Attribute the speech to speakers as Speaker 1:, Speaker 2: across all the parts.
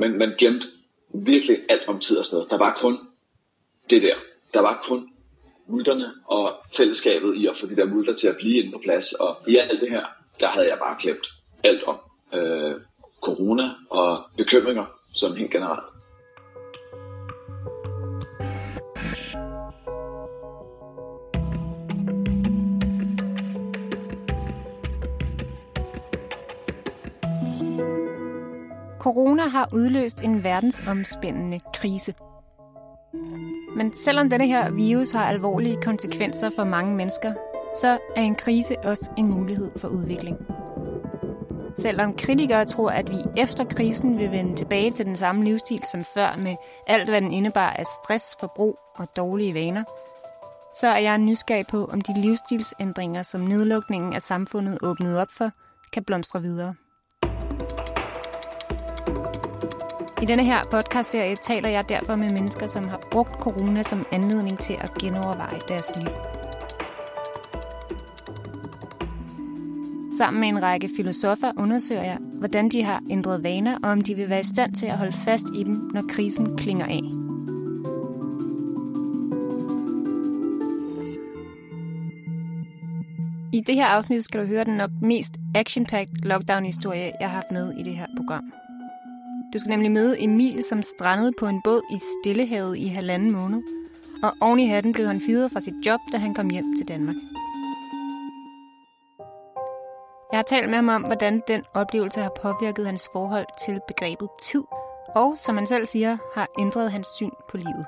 Speaker 1: men man glemte virkelig alt om tid og sted. Der var kun det der. Der var kun multerne og fællesskabet i at få de der multer til at blive inde på plads. Og i alt det her, der havde jeg bare glemt alt om øh, corona og bekymringer som helt generelt.
Speaker 2: Corona har udløst en verdensomspændende krise. Men selvom denne her virus har alvorlige konsekvenser for mange mennesker, så er en krise også en mulighed for udvikling. Selvom kritikere tror, at vi efter krisen vil vende tilbage til den samme livsstil som før med alt, hvad den indebar af stress, forbrug og dårlige vaner, så er jeg nysgerrig på, om de livsstilsændringer, som nedlukningen af samfundet åbnede op for, kan blomstre videre. I denne her podcastserie taler jeg derfor med mennesker, som har brugt corona som anledning til at genoverveje deres liv. Sammen med en række filosofer undersøger jeg, hvordan de har ændret vaner, og om de vil være i stand til at holde fast i dem, når krisen klinger af. I det her afsnit skal du høre den nok mest action-packed lockdown-historie, jeg har haft med i det her program. Du skal nemlig møde Emil, som strandede på en båd i Stillehavet i halvanden måned. Og oven i hatten blev han fyret fra sit job, da han kom hjem til Danmark. Jeg har talt med ham om, hvordan den oplevelse har påvirket hans forhold til begrebet tid, og som han selv siger, har ændret hans syn på livet.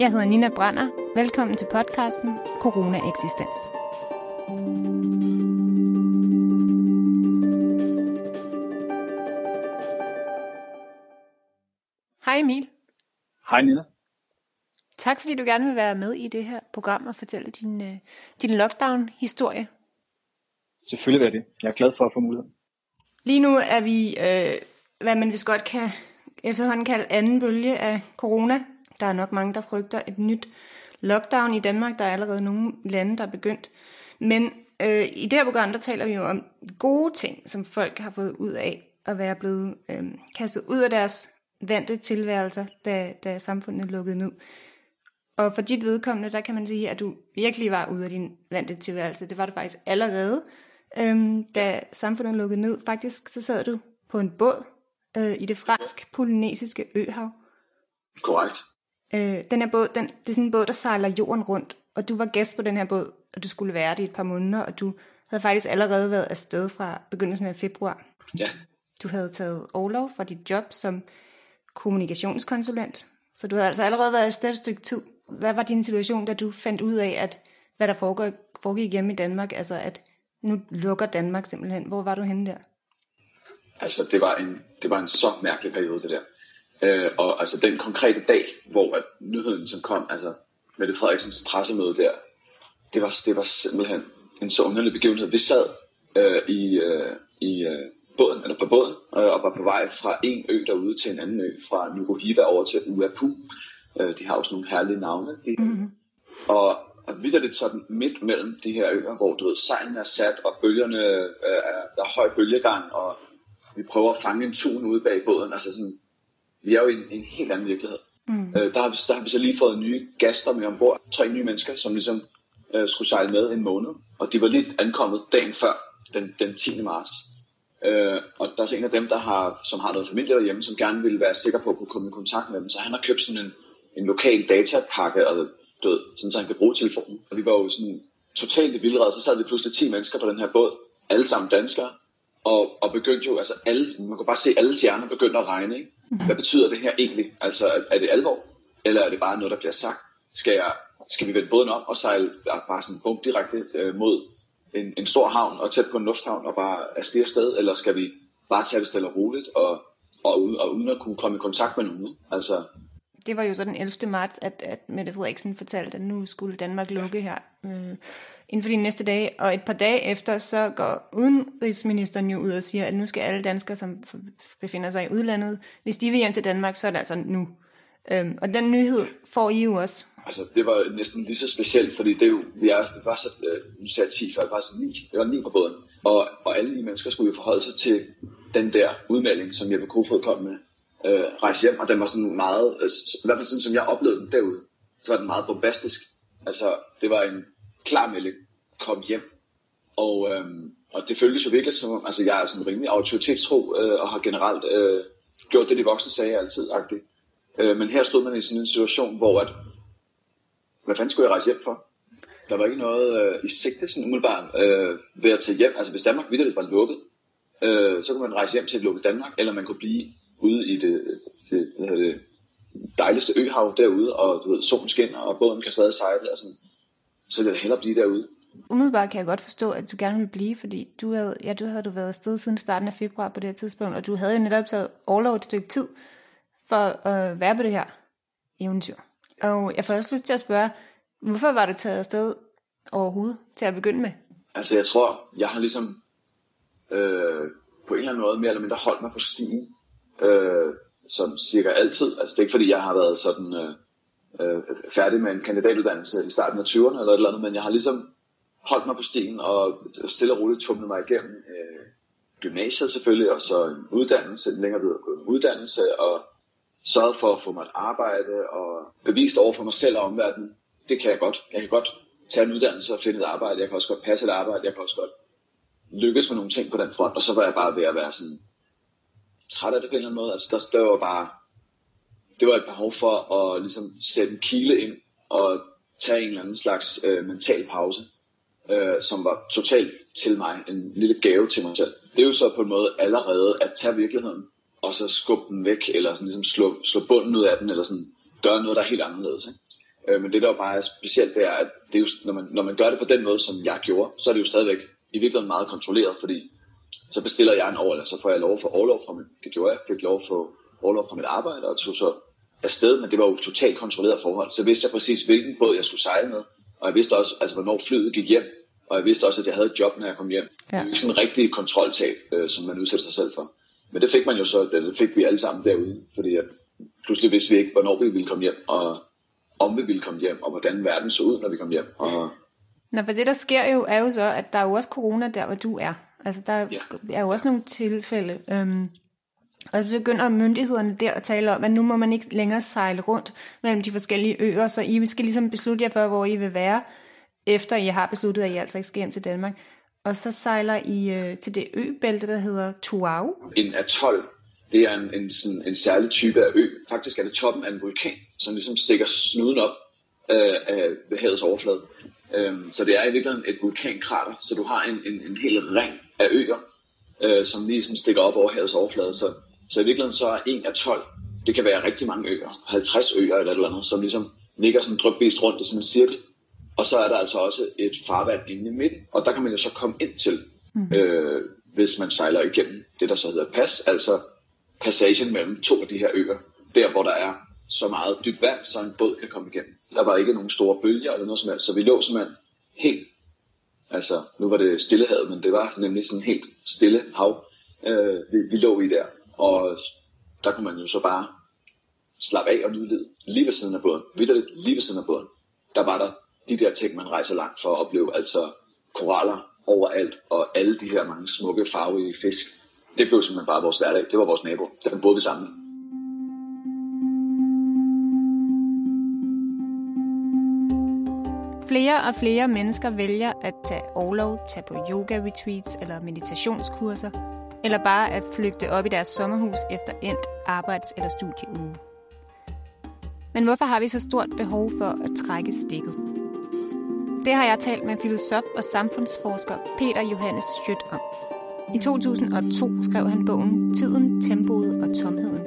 Speaker 2: Jeg hedder Nina Brander. Velkommen til podcasten Corona Eksistens. Hej Emil.
Speaker 1: Hej Nina.
Speaker 2: Tak fordi du gerne vil være med i det her program og fortælle din, øh, din lockdown-historie.
Speaker 1: Selvfølgelig er det. Jeg er glad for at få muligheden.
Speaker 2: Lige nu er vi, øh, hvad man vist godt kan efterhånden kalde anden bølge af corona. Der er nok mange, der frygter et nyt lockdown i Danmark. Der er allerede nogle lande, der er begyndt. Men øh, i det her program, der taler vi jo om gode ting, som folk har fået ud af at være blevet øh, kastet ud af deres vante tilværelser, da, da samfundet lukkede ned. Og for dit vedkommende, der kan man sige, at du virkelig var ude af din vante tilværelse. Det var du faktisk allerede, øhm, da samfundet lukkede ned. Faktisk så sad du på en båd øh, i det fransk-polynesiske øhav.
Speaker 1: Korrekt.
Speaker 2: Øh, den her båd, den, det er sådan en båd, der sejler jorden rundt, og du var gæst på den her båd, og du skulle være det i et par måneder, og du havde faktisk allerede været afsted fra begyndelsen af februar.
Speaker 1: Ja.
Speaker 2: Du havde taget overlov fra dit job som kommunikationskonsulent, så du havde altså allerede været afsted et stykke tid. Hvad var din situation, da du fandt ud af, at hvad der foregik, foregik hjemme i Danmark, altså at nu lukker Danmark simpelthen. Hvor var du henne der?
Speaker 1: Altså, det var en, det var en så mærkelig periode, det der. Øh, og altså den konkrete dag, hvor at nyheden som kom, altså Mette Frederiksens pressemøde der, det var, det var simpelthen en så underlig begivenhed. Vi sad øh, i, øh, i øh, båden, eller på båden, øh, og var på vej fra en ø derude til en anden ø, fra Nukuhiva over til Uapu. Øh, de har også nogle herlige navne. Mm-hmm. Og, og vidderligt sådan midt mellem de her øer, hvor du ved, sejlene er sat, og bølgerne, øh, er, der er høj bølgegang, og vi prøver at fange en tun ude bag båden. Altså sådan, vi er jo i en, en helt anden virkelighed. Mm. Øh, der, har vi, der har vi så lige fået nye gæster med ombord. Tre nye mennesker, som ligesom øh, skulle sejle med en måned. Og de var lige ankommet dagen før, den, den 10. marts. Øh, og der er så en af dem, der har, som har noget familie derhjemme, som gerne ville være sikker på at kunne komme i kontakt med dem. Så han har købt sådan en, en lokal datapakke, og død, sådan så han kan bruge telefonen. Og vi var jo sådan totalt i vildred, så sad vi pludselig 10 mennesker på den her båd, alle sammen danskere, og, og begyndte jo, altså alle, man kunne bare se, at alle hjerner begyndte at regne, ikke? Hvad betyder det her egentlig? Altså, er, er det alvor? Eller er det bare noget, der bliver sagt? Skal, jeg, skal vi vende båden op og sejle bare sådan bum direkte øh, mod en, en stor havn og tæt på en lufthavn og bare afsted afsted? Eller skal vi bare tage det stille og roligt og, og, og uden at kunne komme i kontakt med nogen? Altså,
Speaker 2: det var jo så den 11. marts, at, at Mette Frederiksen fortalte, at nu skulle Danmark lukke her øh, inden for de næste dage. Og et par dage efter, så går udenrigsministeren jo ud og siger, at nu skal alle danskere, som befinder sig i udlandet, hvis de vil hjem til Danmark, så er det altså nu. Øhm, og den nyhed får I jo også.
Speaker 1: Altså, det var næsten lige så specielt, fordi det, jo, vi, er, vi var så, øh, nu sagde jeg 10 før, det var så 9, det var 9 på båden. Og, og alle de mennesker skulle jo forholde sig til den der udmelding, som Jeppe Kofod kom med, øh, rejse hjem, og den var sådan meget, øh, i hvert fald sådan som jeg oplevede den derude, så var den meget bombastisk. Altså, det var en klar melding, kom hjem. Og, øh, og det føltes jo virkelig som, altså jeg er sådan rimelig autoritetstro, øh, og har generelt øh, gjort det, de voksne sagde altid, agtigt. Øh, men her stod man i sådan en situation, hvor at, hvad fanden skulle jeg rejse hjem for? Der var ikke noget øh, i sigte sådan umiddelbart øh, ved at tage hjem. Altså hvis Danmark vidderligt var lukket, øh, så kunne man rejse hjem til et lukket Danmark, eller man kunne blive ude i det, det, hvad det dejligste øhav derude, og du ved, solen skinner, og båden kan stadig sejle, og sådan. så vil jeg hellere blive derude.
Speaker 2: Umiddelbart kan jeg godt forstå, at du gerne vil blive, fordi du havde, ja, du havde du været afsted siden starten af februar på det her tidspunkt, og du havde jo netop taget overlov et stykke tid for at være på det her eventyr. Og jeg får også lyst til at spørge, hvorfor var du taget afsted overhovedet til at begynde med?
Speaker 1: Altså jeg tror, jeg har ligesom øh, på en eller anden måde mere eller mindre holdt mig på stien, øh, som cirka altid. Altså det er ikke fordi, jeg har været sådan øh, øh, færdig med en kandidatuddannelse i starten af 20'erne eller et eller andet, men jeg har ligesom holdt mig på stien og stille og roligt tumlet mig igennem øh, gymnasiet selvfølgelig, og så en uddannelse, en længere videregående uddannelse, og sørget for at få mig et arbejde og bevist over for mig selv og omverdenen, det kan jeg godt. Jeg kan godt tage en uddannelse og finde et arbejde. Jeg kan også godt passe et arbejde. Jeg kan også godt lykkes med nogle ting på den front. Og så var jeg bare ved at være sådan træt af det på en eller anden måde. Altså der, der var bare, det var et behov for at ligesom sætte en kile ind og tage en eller anden slags øh, mental pause, øh, som var totalt til mig. En lille gave til mig selv. Det er jo så på en måde allerede at tage virkeligheden og så skubbe den væk, eller sådan ligesom slå, slå bunden ud af den, eller sådan gøre noget, der er helt anderledes. Ikke? Øh, men det der bare er specielt, det er, at det er jo, når, man, når man gør det på den måde, som jeg gjorde, så er det jo stadigvæk i virkeligheden meget kontrolleret, fordi så bestiller jeg en år, eller så får jeg lov for overlov fra mit, det gjorde jeg, fik lov for overlov fra mit arbejde, og tog så afsted, men det var jo totalt kontrolleret forhold. Så vidste jeg præcis, hvilken båd jeg skulle sejle med, og jeg vidste også, altså, hvornår flyet gik hjem, og jeg vidste også, at jeg havde et job, når jeg kom hjem. Ja. Det er jo ikke sådan en rigtig kontroltab, øh, som man udsætter sig selv for. Men det fik man jo så, det fik vi alle sammen derude, fordi at pludselig vidste vi ikke, hvornår vi ville komme hjem, og om vi ville komme hjem, og hvordan verden så ud, når vi kom hjem. Og...
Speaker 2: Nå, for det der sker jo, er jo så, at der er jo også corona der, hvor du er. Altså, der ja. er jo også nogle tilfælde. Øhm, og så begynder myndighederne der at tale om, at nu må man ikke længere sejle rundt mellem de forskellige øer, så I skal ligesom beslutte jer for, hvor I vil være, efter I har besluttet, at I altså ikke skal hjem til Danmark. Og så sejler I øh, til det øbælte, der hedder Tuau.
Speaker 1: En atol, det er en, en, sådan, en særlig type af ø. Faktisk er det toppen af en vulkan, som ligesom stikker snuden op øh, af havets overflade. Øhm, så det er i virkeligheden et vulkankrater, så du har en, en, en hel ring af øer, øh, som lige sådan stikker op over havets overflade. Så, så i virkeligheden så er en af 12, det kan være rigtig mange øer, 50 øer eller et eller andet, som ligesom ligger sådan drypvist rundt i sådan en cirkel. Og så er der altså også et farvand inde i midten, og der kan man jo så komme ind til, mm. øh, hvis man sejler igennem det, der så hedder pas, altså passagen mellem to af de her øer, der hvor der er så meget dybt vand, så en båd kan komme igennem. Der var ikke nogen store bølger eller noget som helst, så vi lå simpelthen helt, altså nu var det stillehavet, men det var nemlig sådan helt stille hav, øh, vi, vi lå i der, og der kunne man jo så bare slappe af og nyde lige ved siden af båden, vidderligt lige ved siden af båden. Der var der de der ting, man rejser langt for at opleve, altså koraller overalt, og alle de her mange smukke, farvige fisk. Det blev simpelthen bare vores hverdag. Det var vores nabo. Der boede vi sammen
Speaker 2: Flere og flere mennesker vælger at tage overlov, tage på yoga-retreats eller meditationskurser, eller bare at flygte op i deres sommerhus efter endt arbejds- eller studieuge. Men hvorfor har vi så stort behov for at trække stikket? Det har jeg talt med filosof og samfundsforsker Peter Johannes Schødt om. I 2002 skrev han bogen Tiden, Tempoet og Tomheden,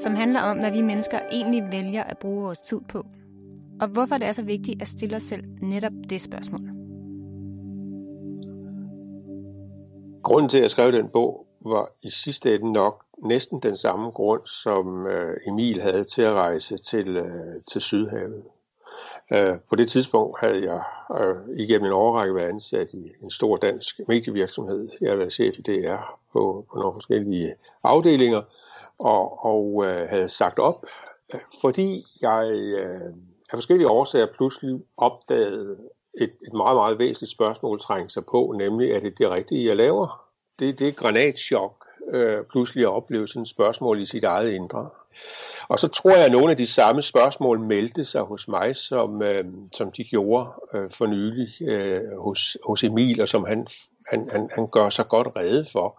Speaker 2: som handler om, hvad vi mennesker egentlig vælger at bruge vores tid på. Og hvorfor det er så vigtigt at stille os selv netop det spørgsmål.
Speaker 3: Grunden til, at jeg skrev den bog, var i sidste ende nok næsten den samme grund, som øh, Emil havde til at rejse til, øh, til Sydhavet. Øh, på det tidspunkt havde jeg øh, igennem en overrække været ansat i en stor dansk medievirksomhed. Jeg har været chef i DR på, på nogle forskellige afdelinger, og, og øh, havde sagt op Fordi jeg øh, af forskellige årsager pludselig opdagede et, et meget, meget væsentligt spørgsmål trænge sig på, nemlig er det det rigtige, jeg laver? Det, det er granatschok, øh, pludselig at opleve sådan et spørgsmål i sit eget indre. Og så tror jeg, at nogle af de samme spørgsmål meldte sig hos mig, som, øh, som de gjorde øh, for nylig øh, hos, hos Emil, og som han, han, han, han gør sig godt rede for.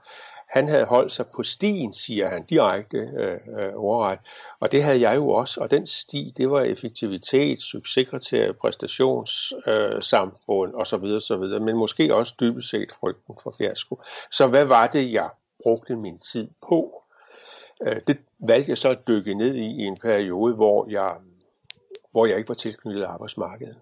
Speaker 3: Han havde holdt sig på stien, siger han direkte øh, øh, overret. Og det havde jeg jo også. Og den sti, det var effektivitet, succeskriterie, præstationssamfund øh, osv. osv. Men måske også dybest set frygten for fiasko. Så hvad var det, jeg brugte min tid på? Øh, det valgte jeg så at dykke ned i i en periode, hvor jeg, hvor jeg ikke var tilknyttet arbejdsmarkedet.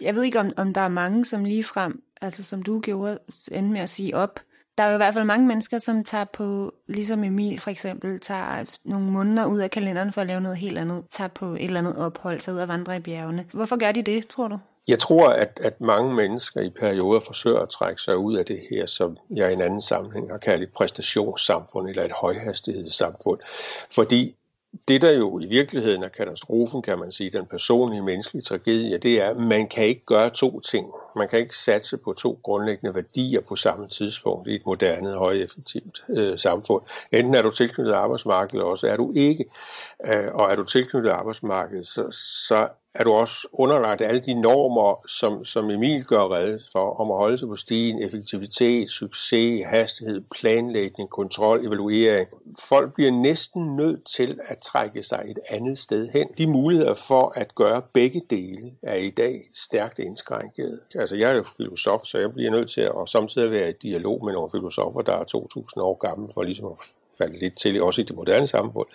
Speaker 2: Jeg ved ikke, om, om der er mange, som lige frem, altså som du gjorde, endte med at sige op. Der er jo i hvert fald mange mennesker, som tager på, ligesom Emil for eksempel, tager nogle måneder ud af kalenderen for at lave noget helt andet. Tager på et eller andet ophold, tager ud og vandre i bjergene. Hvorfor gør de det, tror du?
Speaker 3: Jeg tror, at, at mange mennesker i perioder forsøger at trække sig ud af det her, som jeg i en anden sammenhæng har kaldt et præstationssamfund eller et højhastighedssamfund. Fordi det, der jo i virkeligheden er katastrofen, kan man sige, den personlige menneskelige tragedie, det er, at man kan ikke gøre to ting. Man kan ikke satse på to grundlæggende værdier på samme tidspunkt i et moderne, højeffektivt øh, samfund. Enten er du tilknyttet arbejdsmarkedet, eller også er du ikke. Øh, og er du tilknyttet arbejdsmarkedet, så, så er du også underlagt alle de normer, som, som Emil gør red for, om at holde sig på stigen, effektivitet, succes, hastighed, planlægning, kontrol, evaluering. Folk bliver næsten nødt til at trække sig et andet sted hen. De muligheder for at gøre begge dele er i dag stærkt indskrænket. Altså jeg er jo filosof, så jeg bliver nødt til at og samtidig være i dialog med nogle filosofer, der er 2000 år gamle, for ligesom at faldet lidt til, også i det moderne samfund,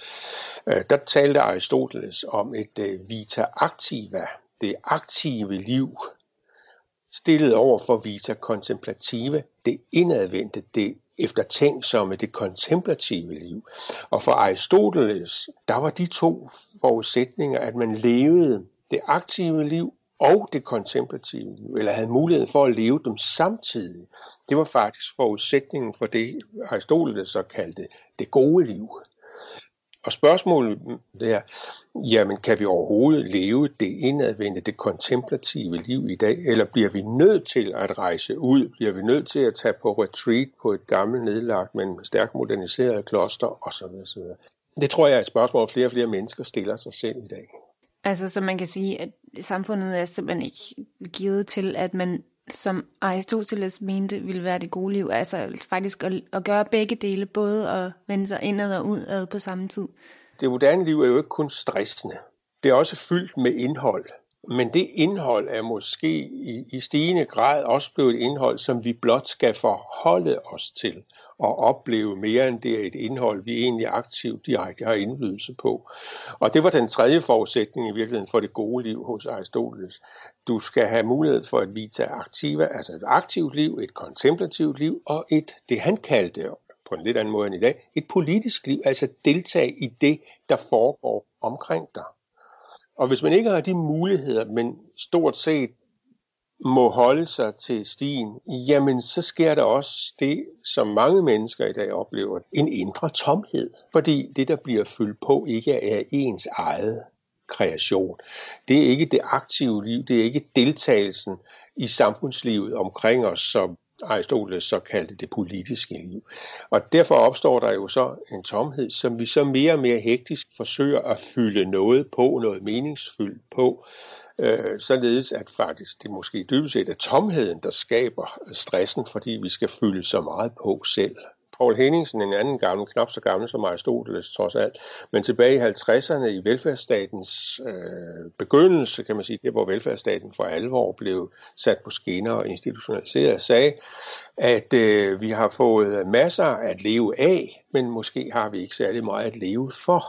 Speaker 3: øh, der talte Aristoteles om et øh, vita activa, det aktive liv, stillet over for vita contemplative, det indadvendte, det eftertænksomme, det kontemplative liv. Og for Aristoteles, der var de to forudsætninger, at man levede det aktive liv og det kontemplative liv, eller havde mulighed for at leve dem samtidig. Det var faktisk forudsætningen for det, Aristoteles så kaldte det gode liv. Og spørgsmålet er, jamen kan vi overhovedet leve det indadvendte, det kontemplative liv i dag, eller bliver vi nødt til at rejse ud, bliver vi nødt til at tage på retreat på et gammelt nedlagt, men stærkt moderniseret kloster osv. osv. Det tror jeg er et spørgsmål, flere og flere mennesker stiller sig selv i dag.
Speaker 2: Altså, så man kan sige, at samfundet er simpelthen ikke givet til, at man som Aristoteles mente ville være det gode liv, altså faktisk at, at gøre begge dele, både at vende sig indad og udad på samme tid.
Speaker 3: Det moderne liv er jo ikke kun stressende. Det er også fyldt med indhold. Men det indhold er måske i, i stigende grad også blevet et indhold, som vi blot skal forholde os til og opleve mere end det er et indhold, vi egentlig aktivt direkte har indflydelse på. Og det var den tredje forudsætning i virkeligheden for det gode liv hos Aristoteles. Du skal have mulighed for at vita aktiva, altså et aktivt liv, et kontemplativt liv og et, det han kaldte på en lidt anden måde end i dag, et politisk liv, altså deltage i det, der foregår omkring dig. Og hvis man ikke har de muligheder, men stort set må holde sig til stien, jamen så sker der også det, som mange mennesker i dag oplever, en indre tomhed. Fordi det, der bliver fyldt på, ikke er ens eget kreation. Det er ikke det aktive liv, det er ikke deltagelsen i samfundslivet omkring os, som Aristoteles så kaldte det politiske liv. Og derfor opstår der jo så en tomhed, som vi så mere og mere hektisk forsøger at fylde noget på, noget meningsfyldt på, øh, således at faktisk det måske dybest set er tomheden, der skaber stressen, fordi vi skal fylde så meget på selv. Paul Henningsen, en anden gammel, knap så gammel som Aristoteles trods alt, men tilbage i 50'erne i velfærdsstatens øh, begyndelse, kan man sige, det hvor velfærdsstaten for alvor blev sat på skinner og institutionaliseret, sagde, at øh, vi har fået masser at leve af, men måske har vi ikke særlig meget at leve for.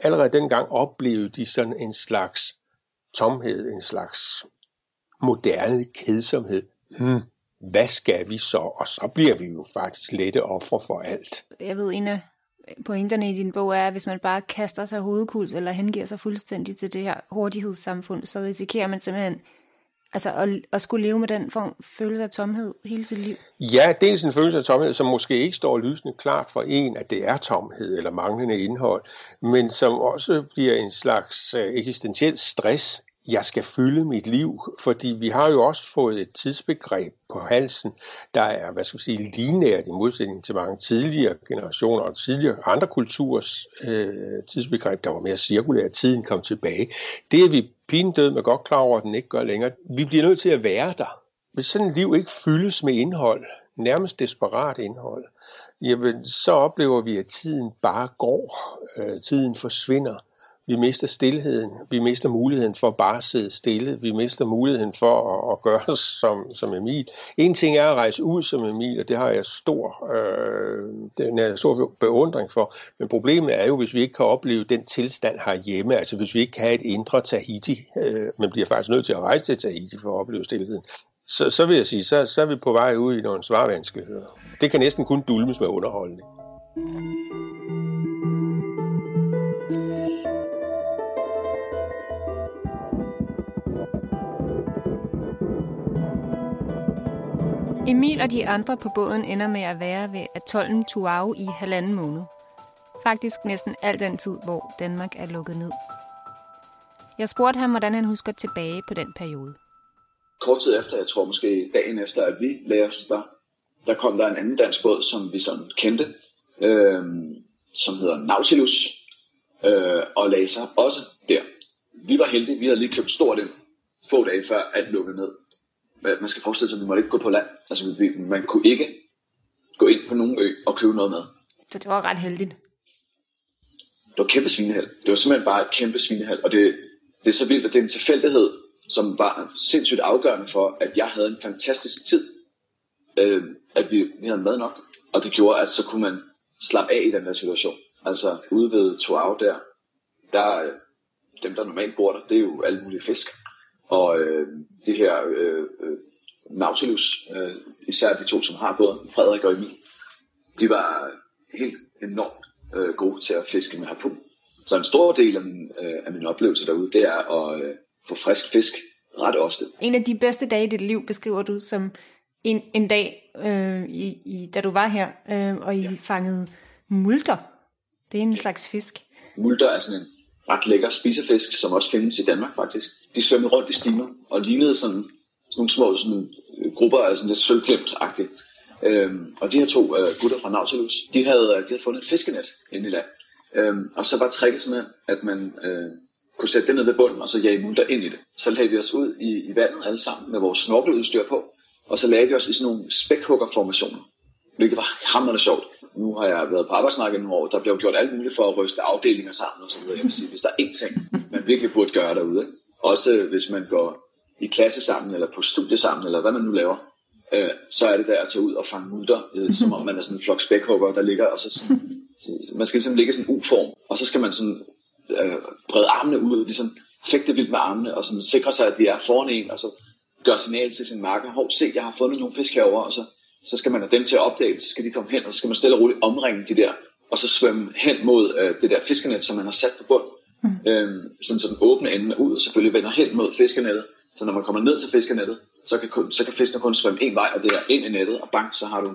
Speaker 3: Allerede dengang oplevede de sådan en slags tomhed, en slags moderne kedsomhed. Hmm, hvad skal vi så? Og så bliver vi jo faktisk lette ofre for alt.
Speaker 2: Jeg ved, en af pointerne i din bog er, at hvis man bare kaster sig hovedkuls eller hengiver sig fuldstændig til det her hurtighedssamfund, så risikerer man simpelthen Altså at, at skulle leve med den form følelse af tomhed hele sit liv?
Speaker 3: Ja, dels en følelse af tomhed, som måske ikke står lysende klart for en, at det er tomhed eller manglende indhold, men som også bliver en slags øh, eksistentiel stress jeg skal fylde mit liv, fordi vi har jo også fået et tidsbegreb på halsen, der er, hvad skal vi sige, lineært i modsætning til mange tidligere generationer og tidligere andre kulturs øh, tidsbegreb, der var mere cirkulært, tiden kom tilbage. Det er vi død med godt klar over, at den ikke gør længere. Vi bliver nødt til at være der. Hvis sådan et liv ikke fyldes med indhold, nærmest desperat indhold, jamen, så oplever vi, at tiden bare går, øh, tiden forsvinder. Vi mister stillheden. Vi mister muligheden for bare at sidde stille. Vi mister muligheden for at, at gøre som, som Emil. En ting er at rejse ud som Emil, og det har jeg stor, øh, den er stor beundring for. Men problemet er jo, hvis vi ikke kan opleve den tilstand herhjemme, altså hvis vi ikke kan have et indre Tahiti, øh, man bliver faktisk nødt til at rejse til Tahiti for at opleve stillheden, så, så vil jeg sige, så, så er vi på vej ud i nogle svarvanskeligheder. Det kan næsten kun dulmes med underholdning.
Speaker 2: Emil og de andre på båden ender med at være ved atollen Tuau i halvanden måned. Faktisk næsten al den tid, hvor Danmark er lukket ned. Jeg spurgte ham, hvordan han husker tilbage på den periode.
Speaker 1: Kort tid efter, jeg tror måske dagen efter, at vi lagde os der, der kom der en anden dansk båd, som vi sådan kendte, øh, som hedder Nautilus, øh, og lagde sig også der. Vi var heldige, vi havde lige købt stort ind få dage før at lukke ned man skal forestille sig, at vi måtte ikke gå på land. Altså, vi, man kunne ikke gå ind på nogen ø og købe noget mad.
Speaker 2: Så det var ret heldigt.
Speaker 1: Det var kæmpe svinehald. Det var simpelthen bare et kæmpe svinehald. Og det, det er så vildt, at det er en tilfældighed, som var sindssygt afgørende for, at jeg havde en fantastisk tid. Øh, at vi, vi havde mad nok. Og det gjorde, at så kunne man slappe af i den der situation. Altså ude ved Tuau der, der dem der normalt bor der, det er jo alle mulige fisk. Og øh, det her øh, øh, Nautilus, øh, især de to, som har båden, Frederik og Emil, de var helt enormt øh, gode til at fiske med harpun. Så en stor del af min, øh, af min oplevelse derude, det er at øh, få frisk fisk ret ofte.
Speaker 2: En af de bedste dage i dit liv beskriver du som en, en dag, øh, i, i, da du var her, øh, og I ja. fangede multer. Det er en slags fisk.
Speaker 1: Multer er sådan en ret lækker spisefisk, som også findes i Danmark faktisk. De svømmede rundt i stimer og lignede sådan, sådan nogle små sådan, grupper af sådan lidt sølvklemt-agtigt. Øhm, og de her to øh, gutter fra Nautilus, de havde, øh, de havde fundet et fiskenet inde i land. Øhm, og så var tricket simpelthen, at man øh, kunne sætte det ned ved bunden, og så jage multer ind i det. Så lagde vi os ud i, i vandet alle sammen med vores snorkeludstyr på, og så lagde vi os i sådan nogle spækhuggerformationer, hvilket var hammerende sjovt nu har jeg været på arbejdsmarkedet nogle år, der bliver gjort alt muligt for at ryste afdelinger sammen og så videre. Jeg vil sige, hvis der er én ting, man virkelig burde gøre derude, ikke? også hvis man går i klasse sammen, eller på studie sammen, eller hvad man nu laver, øh, så er det der at tage ud og fange multer, øh, som om man er sådan en flok spækhugger, der ligger, og så, så man skal ligesom ligge i sådan en U-form, og så skal man sådan øh, brede armene ud, ligesom fægte vildt med armene, og sådan sikre sig, at de er foran en, og så gøre signal til sin marker, hov, se, jeg har fundet nogle fisk herovre, og så så skal man have dem til at opdage så skal de komme hen, og så skal man stille og roligt omringe de der, og så svømme hen mod øh, det der fiskenet, som man har sat på bund. Mm. Øhm, sådan så den åbne ende ud, og selvfølgelig vender hen mod fiskenettet. Så når man kommer ned til fiskenettet, så kan, så kan fiskene kun svømme en vej, og det er ind i nettet, og bang, så har du,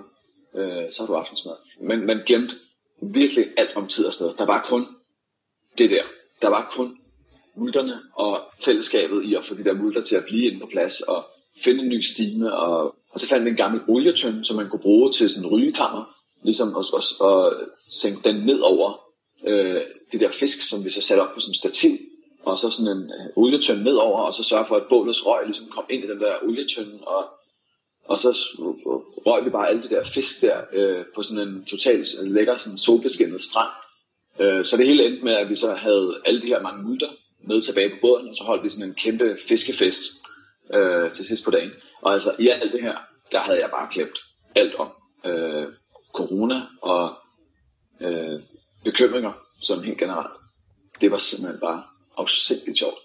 Speaker 1: øh, så har du aftensmad. Men man glemte virkelig alt om tid og sted. Der var kun det der. Der var kun multerne og fællesskabet i at få de der multer til at blive inde på plads, og finde en ny stime, og og så fandt vi en gammel olietønde, som man kunne bruge til sådan en rygekammer, ligesom at, at, at sænke den ned over øh, det der fisk, som vi så satte op på sådan en stativ, og så sådan en øh, olietønde nedover, og så sørge for, at bålets røg ligesom kom ind i den der olietønde, og, og så øh, røg vi bare alle det der fisk der øh, på sådan en totalt lækker sådan solbeskinnet strand. Øh, så det hele endte med, at vi så havde alle de her mange multer med tilbage på båden, og så holdt vi sådan en kæmpe fiskefest øh, til sidst på dagen. Og altså i alt det her, der havde jeg bare glemt alt om øh, corona og øh, bekymringer som helt generelt. Det var simpelthen bare afsindigt sjovt.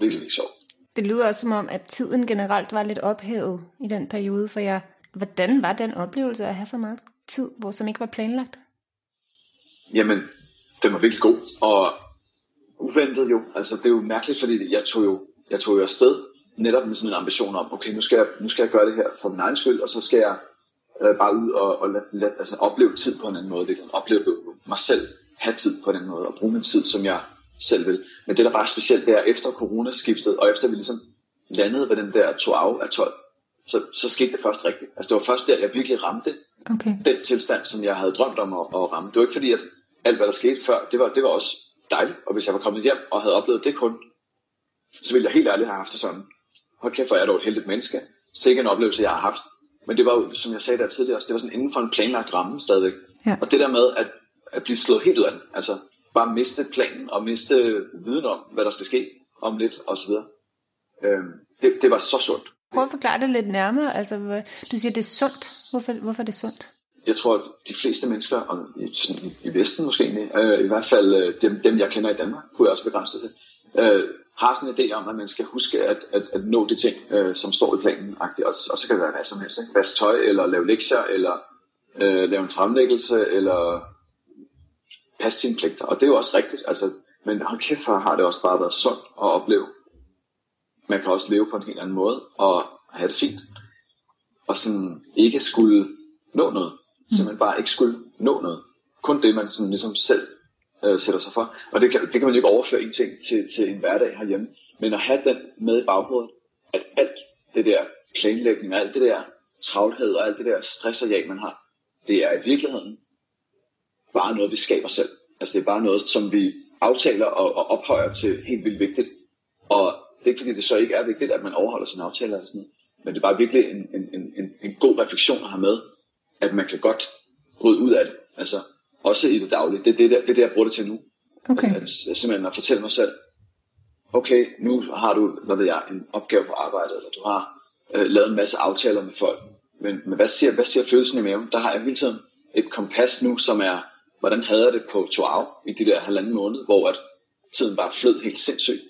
Speaker 1: Virkelig sjovt.
Speaker 2: Det lyder også som om, at tiden generelt var lidt ophævet i den periode for jer. Hvordan var den oplevelse at have så meget tid, hvor som ikke var planlagt?
Speaker 1: Jamen, den var virkelig god, og uventet jo. Altså, det er jo mærkeligt, fordi jeg tog jo, jeg tog jo afsted netop med sådan en ambition om, okay, nu skal jeg, nu skal jeg gøre det her for min egen skyld, og så skal jeg øh, bare ud og, og lad, lad, altså, opleve tid på en anden måde. Det kan opleve mig selv have tid på en anden måde, og bruge min tid, som jeg selv vil. Men det, der bare er specielt, det er efter coronaskiftet, og efter vi ligesom landede ved den der to af 12, så, så skete det først rigtigt. Altså det var først der, jeg virkelig ramte okay. den tilstand, som jeg havde drømt om at, at ramme. Det var ikke fordi, at alt hvad der skete før, det var, det var også dejligt. Og hvis jeg var kommet hjem og havde oplevet det kun, så ville jeg helt ærligt have haft det sådan. Hold kæft, hvor er dog et heldigt menneske. Sikke en oplevelse, jeg har haft. Men det var jo, som jeg sagde der tidligere også, det var sådan inden for en planlagt ramme stadigvæk. Ja. Og det der med at, at blive slået helt ud af den, altså bare miste planen og miste viden om, hvad der skal ske om lidt osv. Øhm, det, det var så sundt.
Speaker 2: Prøv at forklare det lidt nærmere. Altså, du siger, det er sundt. Hvorfor, hvorfor er det sundt?
Speaker 1: Jeg tror, at de fleste mennesker, og i, sådan, i, Vesten måske, øh, i hvert fald øh, dem, dem, jeg kender i Danmark, kunne jeg også begrænse til, øh, har sådan en idé om, at man skal huske at, at, at nå de ting, øh, som står i planen. Og, og så kan det være hvad som helst. Ikke? Vaske tøj, eller lave lektier, eller øh, lave en fremlæggelse, eller passe sine pligter. Og det er jo også rigtigt. Altså, men hold kæft, for har det også bare været sundt at opleve. Man kan også leve på en helt anden måde, og have det fint. Og sådan ikke skulle nå noget. Mm. Simpelthen bare ikke skulle nå noget. Kun det, man sådan ligesom selv øh, sætter sig for. Og det kan, det kan man jo ikke overføre en ting til, til en hverdag herhjemme. Men at have den med i baghovedet, at alt det der planlægning, alt det der travlhed og alt det der stress og jag, man har, det er i virkeligheden bare noget, vi skaber selv. Altså det er bare noget, som vi aftaler og, og ophøjer til helt vildt vigtigt. Og det er ikke fordi, det så ikke er vigtigt, at man overholder sine aftaler eller sådan noget. Men det er bare virkelig en, en, en, en god refleksion at have med, at man kan godt bryde ud af det. Altså også i det daglige. Det er det, der, det, er det jeg bruger det til nu. Okay. At, at, simpelthen at fortælle mig selv, okay, nu har du, hvad ved jeg, en opgave på arbejdet, eller du har øh, lavet en masse aftaler med folk. Men, men hvad, siger, hvad siger følelsen i maven? Der har jeg hele tiden et kompas nu, som er, hvordan havde jeg det på Toau i de der halvanden måned, hvor at tiden bare flød helt sindssygt.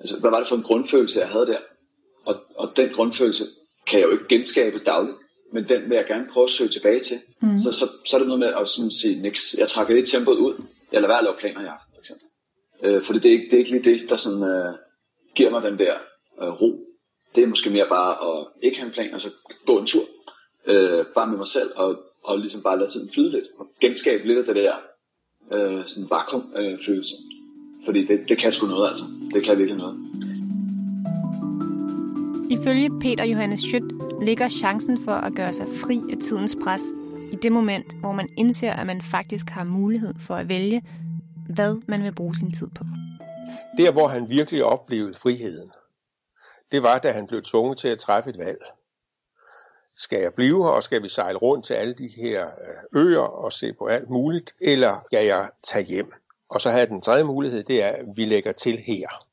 Speaker 1: Altså, hvad var det for en grundfølelse, jeg havde der? Og, og den grundfølelse kan jeg jo ikke genskabe dagligt, men den vil jeg gerne prøve at søge tilbage til. Mm. Så, så, så er det noget med at sådan sige, niks, jeg trækker lidt tempoet ud, jeg lader være at lave planer i aften, for eksempel. Øh, for det er, ikke, det er ikke lige det, der sådan, øh, giver mig den der øh, ro. Det er måske mere bare at ikke have en plan, og så gå en tur. Øh, bare med mig selv, og, og ligesom bare lade tiden flyde lidt, og genskabe lidt af det der øh, sådan vakuum øh, følelse. Fordi det, det kan sgu noget altså. Det kan virkelig noget.
Speaker 2: Ifølge Peter Johannes Schødt ligger chancen for at gøre sig fri af tidens pres i det moment, hvor man indser, at man faktisk har mulighed for at vælge, hvad man vil bruge sin tid på.
Speaker 3: Der, hvor han virkelig oplevede friheden, det var, da han blev tvunget til at træffe et valg. Skal jeg blive her, og skal vi sejle rundt til alle de her øh, øer og se på alt muligt, eller skal jeg tage hjem? Og så havde den tredje mulighed, det er, at vi lægger til her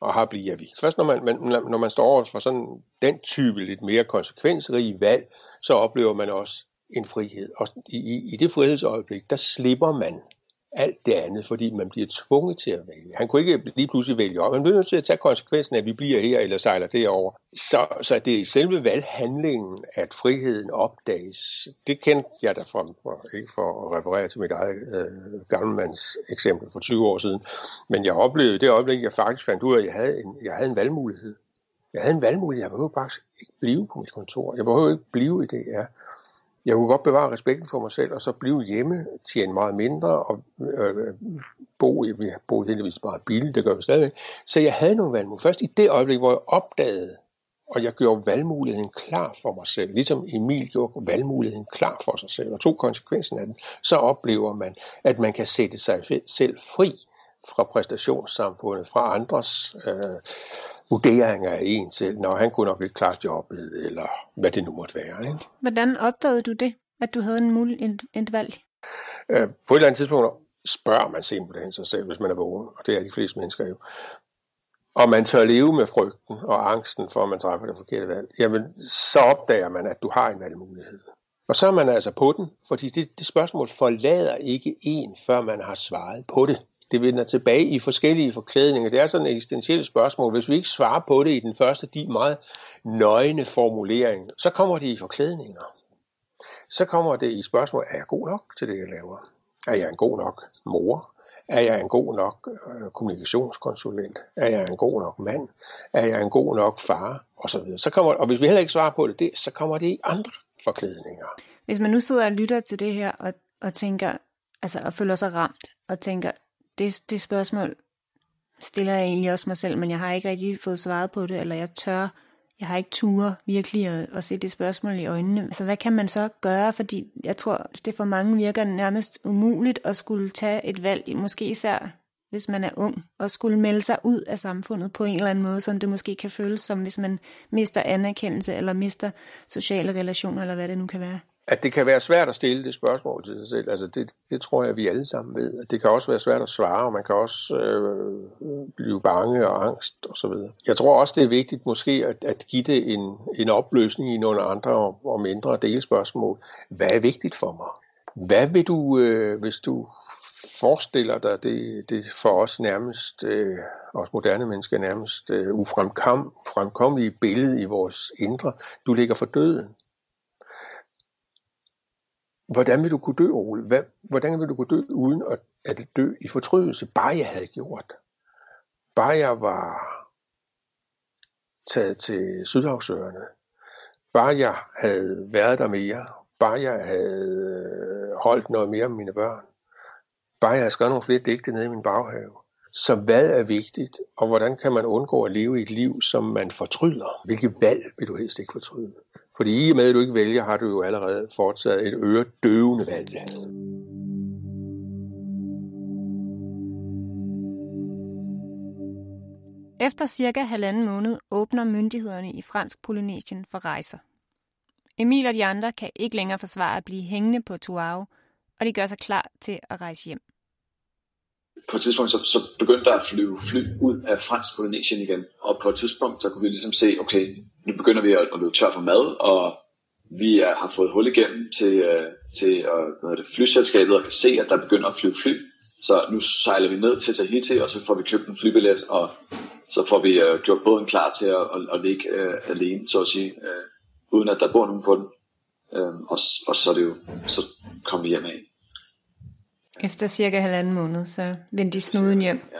Speaker 3: og har bliver vi. Først når man, man, når man står over for sådan den type lidt mere konsekvensrige valg, så oplever man også en frihed. Og i, i, i det frihedsøjeblik, der slipper man alt det andet, fordi man bliver tvunget til at vælge. Han kunne ikke lige pludselig vælge op. Man bliver nødt til at tage konsekvensen af, at vi bliver her eller sejler derover. Så, så det er i selve valghandlingen, at friheden opdages. Det kendte jeg da for, for ikke for at referere til mit eget øh, gammelmands eksempel for 20 år siden. Men jeg oplevede det øjeblik, jeg faktisk fandt ud af, at jeg havde en, jeg havde en valgmulighed. Jeg havde en valgmulighed. Jeg behøvede faktisk ikke blive på mit kontor. Jeg behøvede ikke blive i det, jeg kunne godt bevare respekten for mig selv, og så blive hjemme, tjene meget mindre, og øh, øh bo i, vi boede heldigvis meget billigt, det gør vi stadigvæk. Så jeg havde nogle valgmuligheder. Først i det øjeblik, hvor jeg opdagede, og jeg gjorde valgmuligheden klar for mig selv, ligesom Emil gjorde valgmuligheden klar for sig selv, og tog konsekvensen af den, så oplever man, at man kan sætte sig selv fri fra præstationssamfundet, fra andres øh, vurderinger af en selv, når han kunne nok ikke klare jobbet, eller hvad det nu måtte være. Ikke?
Speaker 2: Hvordan opdagede du det, at du havde en mul- et, et valg?
Speaker 3: Øh, på et eller andet tidspunkt spørger man simpelthen sig selv, hvis man er vågen, og det er de fleste mennesker jo. Og man tør leve med frygten og angsten for, at man træffer det forkerte valg, jamen så opdager man, at du har en valgmulighed. Og så er man altså på den, fordi det, det spørgsmål forlader ikke en, før man har svaret på det det vender tilbage i forskellige forklædninger. Det er sådan et eksistentielt spørgsmål. Hvis vi ikke svarer på det i den første, de meget nøgne formulering, så kommer det i forklædninger. Så kommer det i spørgsmål, er jeg god nok til det, jeg laver? Er jeg en god nok mor? Er jeg en god nok øh, kommunikationskonsulent? Er jeg en god nok mand? Er jeg en god nok far? Og så videre. Så kommer, og hvis vi heller ikke svarer på det, det så kommer det i andre forklædninger.
Speaker 2: Hvis man nu sidder og lytter til det her og, og tænker, altså og føler sig ramt, og tænker, det, det spørgsmål stiller jeg egentlig også mig selv, men jeg har ikke rigtig fået svaret på det, eller jeg tør, jeg har ikke tur virkelig at, at se det spørgsmål i øjnene. Altså hvad kan man så gøre, fordi jeg tror, det for mange virker nærmest umuligt at skulle tage et valg, måske især hvis man er ung, og skulle melde sig ud af samfundet på en eller anden måde, som det måske kan føles som, hvis man mister anerkendelse, eller mister sociale relationer, eller hvad det nu kan være
Speaker 3: at det kan være svært at stille det spørgsmål til sig selv. Altså det, det tror jeg, vi alle sammen ved. Det kan også være svært at svare, og man kan også øh, blive bange og angst osv. Jeg tror også, det er vigtigt måske at, at give det en, en opløsning i nogle andre og, og mindre delspørgsmål. Hvad er vigtigt for mig? Hvad vil du, øh, hvis du forestiller dig det, det for os nærmest, øh, os moderne mennesker nærmest øh, ufremkommelige billede i vores indre. Du ligger for døden hvordan vil du kunne dø, Ole? Hvad, hvordan vil du kunne dø uden at, at dø i fortrydelse? Bare jeg havde gjort. Bare jeg var taget til Sydhavsøerne. Bare jeg havde været der mere. Bare jeg havde øh, holdt noget mere med mine børn. Bare jeg havde skrevet nogle flere digte nede i min baghave. Så hvad er vigtigt, og hvordan kan man undgå at leve et liv, som man fortryder? Hvilke valg vil du helst ikke fortryde? Fordi i og med, at du ikke vælger, har du jo allerede foretaget et øredøvende valg.
Speaker 2: Efter cirka halvanden måned åbner myndighederne i fransk Polynesien for rejser. Emil og de andre kan ikke længere forsvare at blive hængende på Tuao, og de gør sig klar til at rejse hjem.
Speaker 1: På et tidspunkt så, så begyndte der at flyve fly ud af fransk Polynesien igen, og på et tidspunkt så kunne vi ligesom se, okay, nu begynder vi at, at løbe tør for mad, og vi er, har fået hul igennem til, uh, til uh, hvad det, flyselskabet og kan se, at der begynder at flyve fly. Så nu sejler vi ned til Tahiti, og så får vi købt en flybillet, og så får vi uh, gjort båden klar til at, at, at ligge uh, alene, så at sige, uh, uden at der bor nogen på den. Uh, og, og så er det jo, så kommer vi hjem af.
Speaker 2: Efter cirka halvanden måned, så vendte de snuden hjem.
Speaker 1: Ja.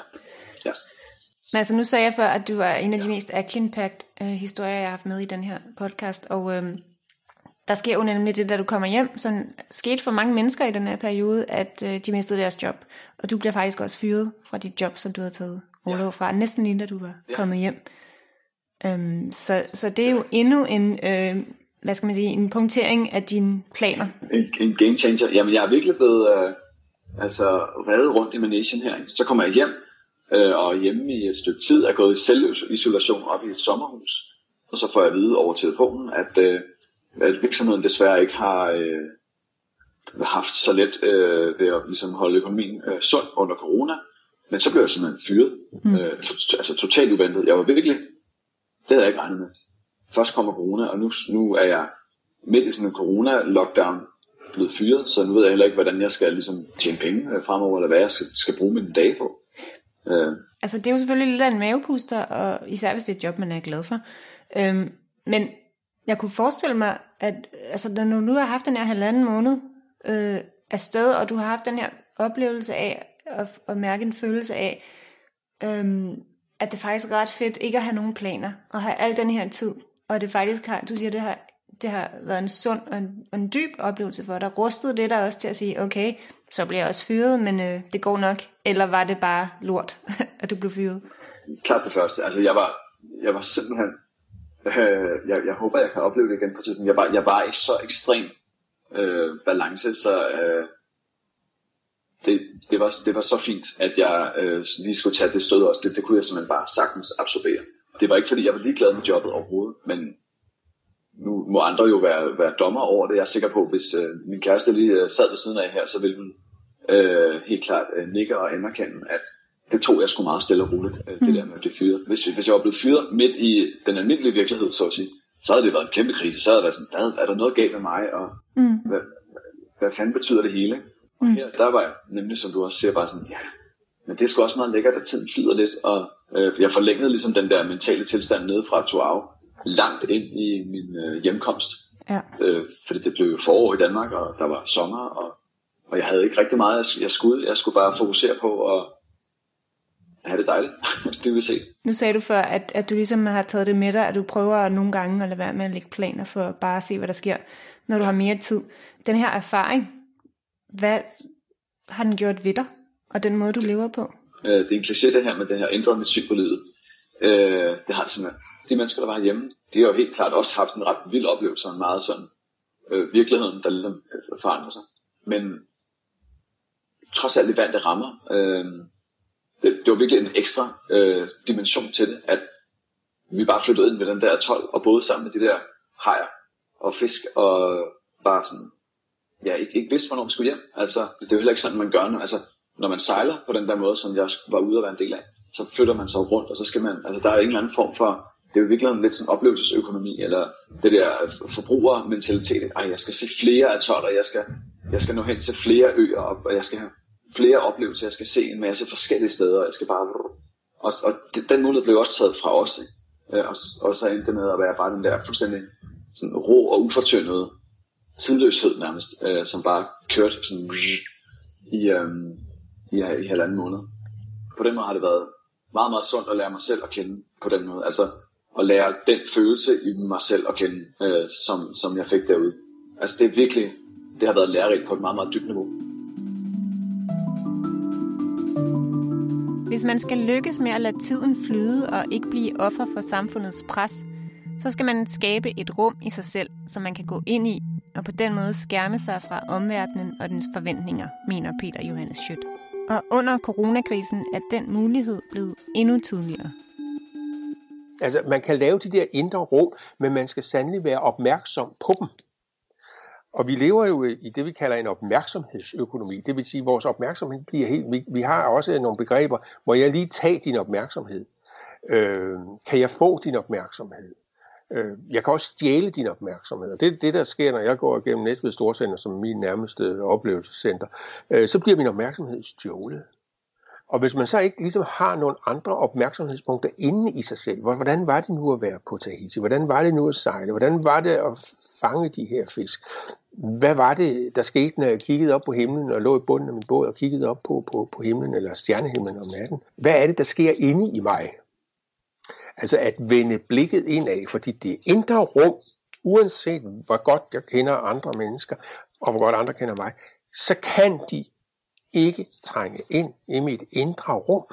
Speaker 1: ja.
Speaker 2: Men altså, nu sagde jeg før, at du var en af de mest action-packed øh, historier, jeg har haft med i den her podcast, og øh, der sker jo nemlig det, da du kommer hjem, som skete for mange mennesker i den her periode, at øh, de mistede deres job, og du bliver faktisk også fyret fra dit job, som du havde taget overlov ja. fra, næsten lige da du var ja. kommet hjem. Um, så, så det er jo endnu en, øh, hvad skal man sige, en punktering af dine planer.
Speaker 1: En, en game changer. Jamen, jeg er virkelig blevet øh, altså, reddet rundt i managen her. Så kommer jeg hjem, øh, og hjemme i et stykke tid er gået i selvisolation op i et sommerhus. Og så får jeg at vide over telefonen, at, øh, at virksomheden desværre ikke har øh, haft så let øh, ved at ligesom, holde økonomien øh, sund under corona. Men så blev jeg simpelthen fyret. Mm. Øh, to, altså totalt uventet. Jeg var virkelig, det havde jeg ikke regnet med. Først kommer corona, og nu, nu er jeg midt i sådan en corona-lockdown blevet fyret, så nu ved jeg heller ikke, hvordan jeg skal ligesom, tjene penge øh, fremover, eller hvad jeg skal, skal bruge mine dage på.
Speaker 2: Øh. Altså det er jo selvfølgelig lidt af en mavepuster, og især hvis det er et job, man er glad for. Øhm, men jeg kunne forestille mig, at altså, når du nu har haft den her halvanden måned øh, afsted, og du har haft den her oplevelse af, at, at mærke en følelse af, øhm, at det faktisk er ret fedt ikke at have nogen planer, og have al den her tid, og det faktisk har, du siger, det har, det har været en sund og en, og en dyb oplevelse for dig. Rustede det der også til at sige, okay, så bliver jeg også fyret, men øh, det går nok? Eller var det bare lort, at du blev fyret?
Speaker 1: Klart det første. Altså, jeg var, jeg var simpelthen... Øh, jeg, jeg håber, jeg kan opleve det igen på tidspunkt. Jeg var, jeg var i så ekstrem øh, balance, så øh, det, det, var, det var så fint, at jeg øh, lige skulle tage det stød også. Det, det kunne jeg simpelthen bare sagtens absorbere. Det var ikke, fordi jeg var ligeglad med jobbet overhovedet, men nu må andre jo være, være dommer over det. Jeg er sikker på, hvis øh, min kæreste lige øh, sad ved siden af her, så ville hun øh, helt klart øh, nikke og anerkende, at det tog jeg sgu meget stille og roligt, øh, det mm. der med at blive fyret. Hvis, hvis jeg var blevet fyret midt i den almindelige virkelighed, så at sige, så havde det været en kæmpe krise. Så havde det været sådan, er der noget galt med mig, og mm. hvad, hvad fanden betyder det hele? Og mm. her, der var jeg nemlig, som du også siger, bare sådan, ja, men det er sgu også meget lækkert, at tiden flyder lidt, og øh, jeg forlængede ligesom den der mentale tilstand nede fra Tuau, langt ind i min øh, hjemkomst. Ja. Øh, fordi det blev jo forår i Danmark, og der var sommer, og og jeg havde ikke rigtig meget, jeg skulle, jeg skulle bare fokusere på at have det dejligt. det vil se.
Speaker 2: Nu sagde du før, at, at du ligesom har taget det med dig, at du prøver nogle gange at lade være med at lægge planer for bare at se, hvad der sker, når du har mere tid. Den her erfaring, hvad har den gjort ved dig, og den måde, du lever på?
Speaker 1: Øh, det er en kliché det her med det her ændret med syg på livet. Øh, det har det simpelthen. De mennesker, der var hjemme, de har jo helt klart også haft en ret vild oplevelse, en meget sådan øh, virkeligheden, der ligesom øh, forandrer sig. Men trods alt i vand, det rammer. Øh, det, det var virkelig en ekstra øh, dimension til det, at vi bare flyttede ind med den der 12 og boede sammen med de der hajer og fisk og bare sådan, ja, ikke, ikke vidste, hvornår vi skulle hjem. Altså, det er jo heller ikke sådan, man gør, når, altså, når man sejler på den der måde, som jeg var ude at være en del af, så flytter man sig rundt, og så skal man, altså der er en eller anden form for, det er jo virkelig lidt sådan oplevelsesøkonomi, eller det der forbrugermentalitet, ej, jeg skal se flere af jeg skal, jeg skal nå hen til flere øer, og jeg skal have flere oplevelser, jeg skal se en masse forskellige steder, jeg skal bare... Og, og det, den mulighed blev også taget fra os, ikke? Øh, og, og så endte det med at være bare den der fuldstændig sådan rå og ufortyndede tidløshed nærmest, øh, som bare kørte sådan i, øh, i, i halvanden måned. På den måde har det været meget, meget sundt at lære mig selv at kende på den måde. Altså at lære den følelse i mig selv at kende, øh, som, som jeg fik derude. Altså det er virkelig, det har været lærerigt på et meget, meget dybt niveau.
Speaker 2: Hvis man skal lykkes med at lade tiden flyde og ikke blive offer for samfundets pres, så skal man skabe et rum i sig selv, som man kan gå ind i, og på den måde skærme sig fra omverdenen og dens forventninger, mener Peter Johannes Schødt. Og under coronakrisen er den mulighed blevet endnu tydeligere.
Speaker 3: Altså, man kan lave de der indre rum, men man skal sandelig være opmærksom på dem. Og vi lever jo i det, vi kalder en opmærksomhedsøkonomi. Det vil sige, at vores opmærksomhed bliver helt... Vi, vi har også nogle begreber. hvor jeg lige tage din opmærksomhed? Øh, kan jeg få din opmærksomhed? Øh, jeg kan også stjæle din opmærksomhed. Og det er det, der sker, når jeg går igennem Næstved Storcenter, som min nærmeste oplevelsescenter. Øh, så bliver min opmærksomhed stjålet. Og hvis man så ikke ligesom har nogle andre opmærksomhedspunkter inde i sig selv, hvordan var det nu at være på Tahiti? Hvordan var det nu at sejle? Hvordan var det at fange de her fisk? Hvad var det, der skete, når jeg kiggede op på himlen og lå i bunden af min båd og kiggede op på, på, på himlen eller stjernehimlen om natten? Hvad er det, der sker inde i mig? Altså at vende blikket indad, fordi det indre rum, uanset hvor godt jeg kender andre mennesker, og hvor godt andre kender mig, så kan de ikke trænge ind i mit indre rum.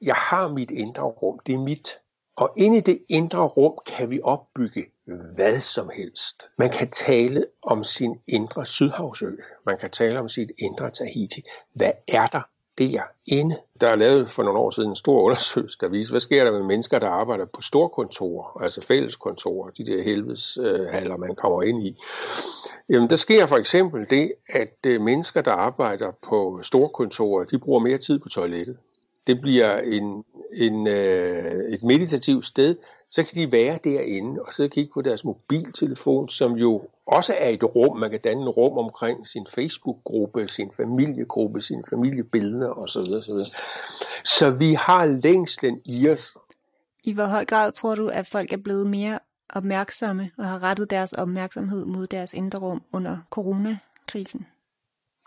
Speaker 3: Jeg har mit indre rum, det er mit. Og inde i det indre rum kan vi opbygge hvad som helst. Man kan tale om sin indre Sydhavsø. Man kan tale om sit indre Tahiti. Hvad er der derinde? Der er lavet for nogle år siden en stor undersøgelse, der viser, hvad sker der med mennesker, der arbejder på storkontorer, altså fælleskontorer, de der helvedeshaller, man kommer ind i. Jamen, der sker for eksempel det, at øh, mennesker, der arbejder på storkontorer, de bruger mere tid på toilettet. Det bliver en, en, øh, et meditativt sted, så kan de være derinde og sidde og kigge på deres mobiltelefon, som jo også er et rum. Man kan danne et rum omkring sin Facebook-gruppe, sin familiegruppe, sine familiebilleder osv. osv. Så vi har længslen i os.
Speaker 2: I hvor høj grad tror du, at folk er blevet mere opmærksomme og har rettet deres opmærksomhed mod deres indre rum under coronakrisen?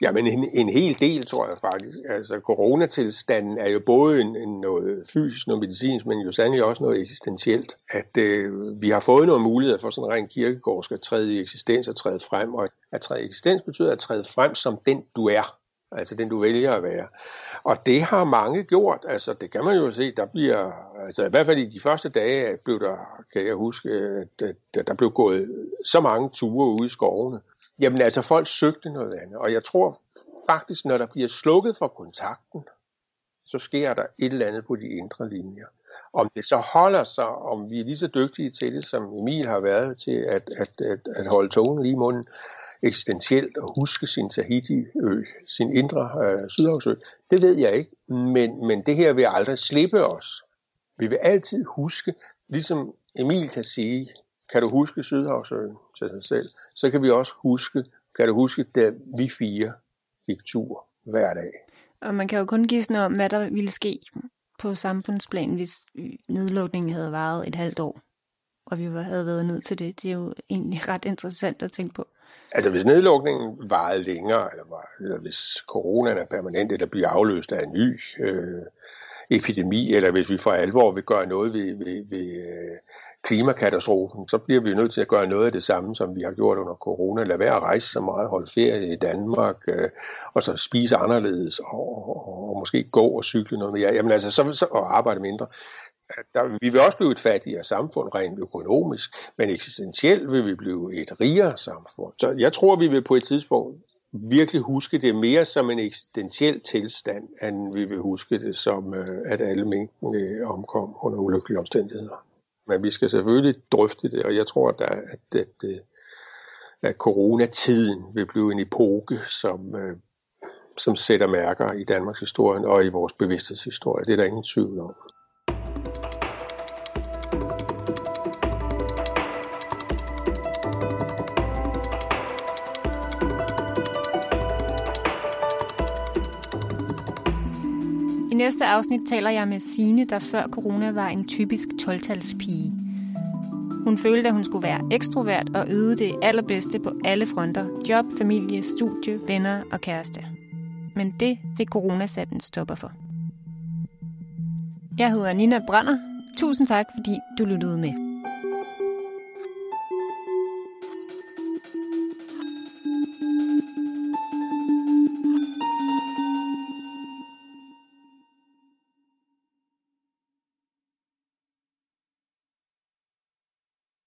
Speaker 3: Ja, men en, en hel del, tror jeg faktisk. Altså, coronatilstanden er jo både en, en noget fysisk, noget medicinsk, men jo sandelig også noget eksistentielt. At øh, vi har fået nogle muligheder for sådan rent kirkegård skal træde i eksistens og træde frem, og at træde i eksistens betyder at træde frem som den, du er. Altså den, du vælger at være. Og det har mange gjort. Altså det kan man jo se, der bliver, altså i hvert fald i de første dage blev der, kan jeg huske, øh, at der blev gået så mange ture ude i skovene. Jamen altså, folk søgte noget andet, og jeg tror faktisk, når der bliver slukket for kontakten, så sker der et eller andet på de indre linjer. Om det så holder sig, om vi er lige så dygtige til det, som Emil har været til at, at, at, at holde tungen lige i munden, eksistentielt og huske sin Tahiti-ø, sin indre øh, Sydhavsø, det ved jeg ikke. Men, men det her vil aldrig slippe os. Vi vil altid huske, ligesom Emil kan sige, kan du huske Sydhavsøen til sig selv, så kan vi også huske, kan du huske, da vi fire gik tur hver dag.
Speaker 2: Og man kan jo kun give sådan om, hvad der ville ske på samfundsplan, hvis nedlukningen havde varet et halvt år. og vi havde været nødt til det. Det er jo egentlig ret interessant at tænke på.
Speaker 3: Altså hvis nedlukningen varede længere, eller, var, eller hvis coronaen er permanent, eller bliver afløst af en ny øh, epidemi, eller hvis vi for alvor vil gøre noget ved, ved, ved øh, klimakatastrofen, så bliver vi nødt til at gøre noget af det samme, som vi har gjort under corona. Lad være at rejse så meget, holde ferie i Danmark, øh, og så spise anderledes, og, og, og måske gå og cykle noget mere. Jamen altså, så, så, og arbejde mindre. Der, vi vil også blive et fattigere samfund rent økonomisk, men eksistentielt vil vi blive et rigere samfund. Så jeg tror, vi vil på et tidspunkt virkelig huske det mere som en eksistentiel tilstand, end vi vil huske det som, øh, at alle mængden øh, omkom under ulykkelige omstændigheder. Men vi skal selvfølgelig drøfte det, og jeg tror, at, der, at, at, at coronatiden vil blive en epoke, som, øh, som sætter mærker i Danmarks historie og i vores bevidsthedshistorie. Det er der ingen tvivl om.
Speaker 2: Næste afsnit taler jeg med Sine, der før corona var en typisk 12-talspige. Hun følte, at hun skulle være ekstrovert og yde det allerbedste på alle fronter. Job, familie, studie, venner og kæreste. Men det fik corona sat en stopper for. Jeg hedder Nina Brander. Tusind tak, fordi du lyttede med.